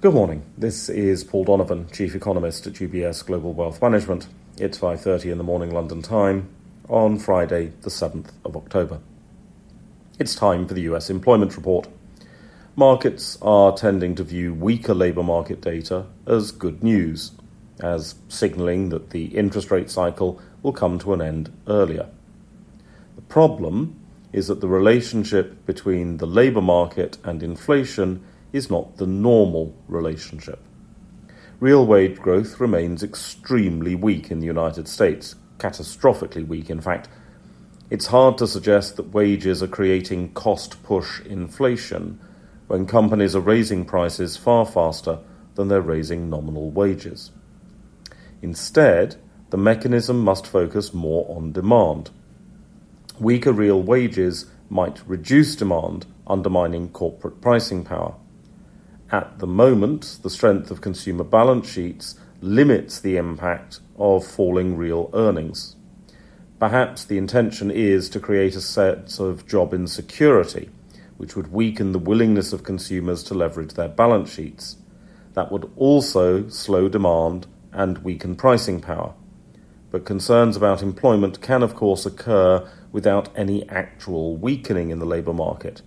Good morning. This is Paul Donovan, Chief Economist at UBS Global Wealth Management. It's 5:30 in the morning London time on Friday, the 7th of October. It's time for the US employment report. Markets are tending to view weaker labor market data as good news, as signaling that the interest rate cycle will come to an end earlier. The problem is that the relationship between the labor market and inflation is not the normal relationship. Real wage growth remains extremely weak in the United States, catastrophically weak, in fact. It's hard to suggest that wages are creating cost push inflation when companies are raising prices far faster than they're raising nominal wages. Instead, the mechanism must focus more on demand. Weaker real wages might reduce demand, undermining corporate pricing power. At the moment, the strength of consumer balance sheets limits the impact of falling real earnings. Perhaps the intention is to create a sense of job insecurity, which would weaken the willingness of consumers to leverage their balance sheets. That would also slow demand and weaken pricing power. But concerns about employment can, of course, occur without any actual weakening in the labour market.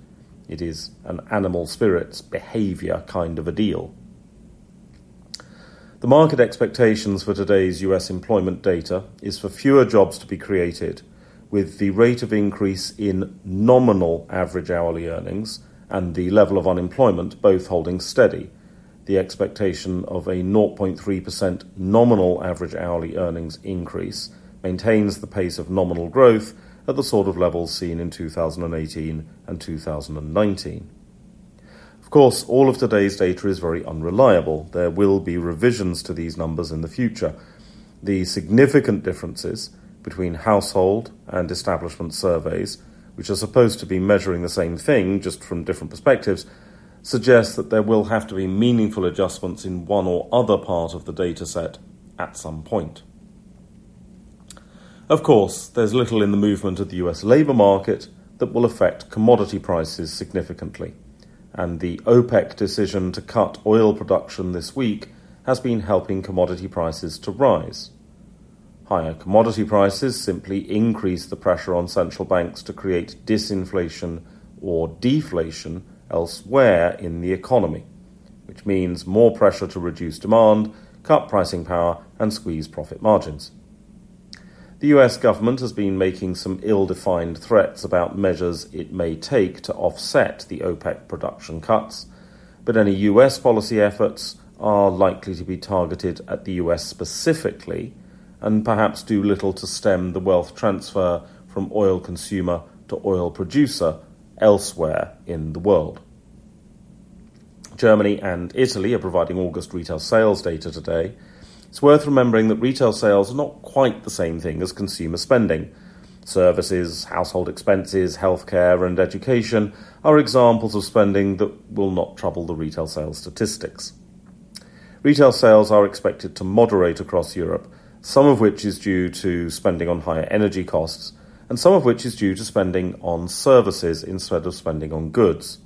It is an animal spirits behaviour kind of a deal. The market expectations for today's US employment data is for fewer jobs to be created, with the rate of increase in nominal average hourly earnings and the level of unemployment both holding steady. The expectation of a 0.3% nominal average hourly earnings increase maintains the pace of nominal growth at the sort of levels seen in 2018 and 2019. Of course, all of today's data is very unreliable. There will be revisions to these numbers in the future. The significant differences between household and establishment surveys, which are supposed to be measuring the same thing just from different perspectives, suggest that there will have to be meaningful adjustments in one or other part of the data set at some point. Of course, there's little in the movement of the US labour market that will affect commodity prices significantly, and the OPEC decision to cut oil production this week has been helping commodity prices to rise. Higher commodity prices simply increase the pressure on central banks to create disinflation or deflation elsewhere in the economy, which means more pressure to reduce demand, cut pricing power, and squeeze profit margins. The US government has been making some ill defined threats about measures it may take to offset the OPEC production cuts, but any US policy efforts are likely to be targeted at the US specifically and perhaps do little to stem the wealth transfer from oil consumer to oil producer elsewhere in the world. Germany and Italy are providing August retail sales data today it's worth remembering that retail sales are not quite the same thing as consumer spending. Services, household expenses, healthcare, and education are examples of spending that will not trouble the retail sales statistics. Retail sales are expected to moderate across Europe, some of which is due to spending on higher energy costs, and some of which is due to spending on services instead of spending on goods.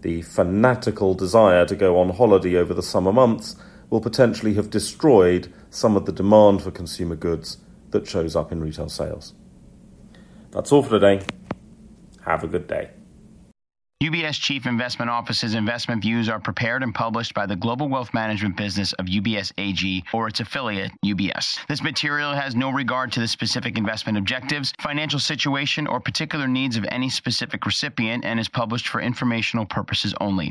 The fanatical desire to go on holiday over the summer months will potentially have destroyed some of the demand for consumer goods that shows up in retail sales. That's all for today. Have a good day. UBS Chief Investment Office's investment views are prepared and published by the global wealth management business of UBS AG or its affiliate, UBS. This material has no regard to the specific investment objectives, financial situation, or particular needs of any specific recipient and is published for informational purposes only.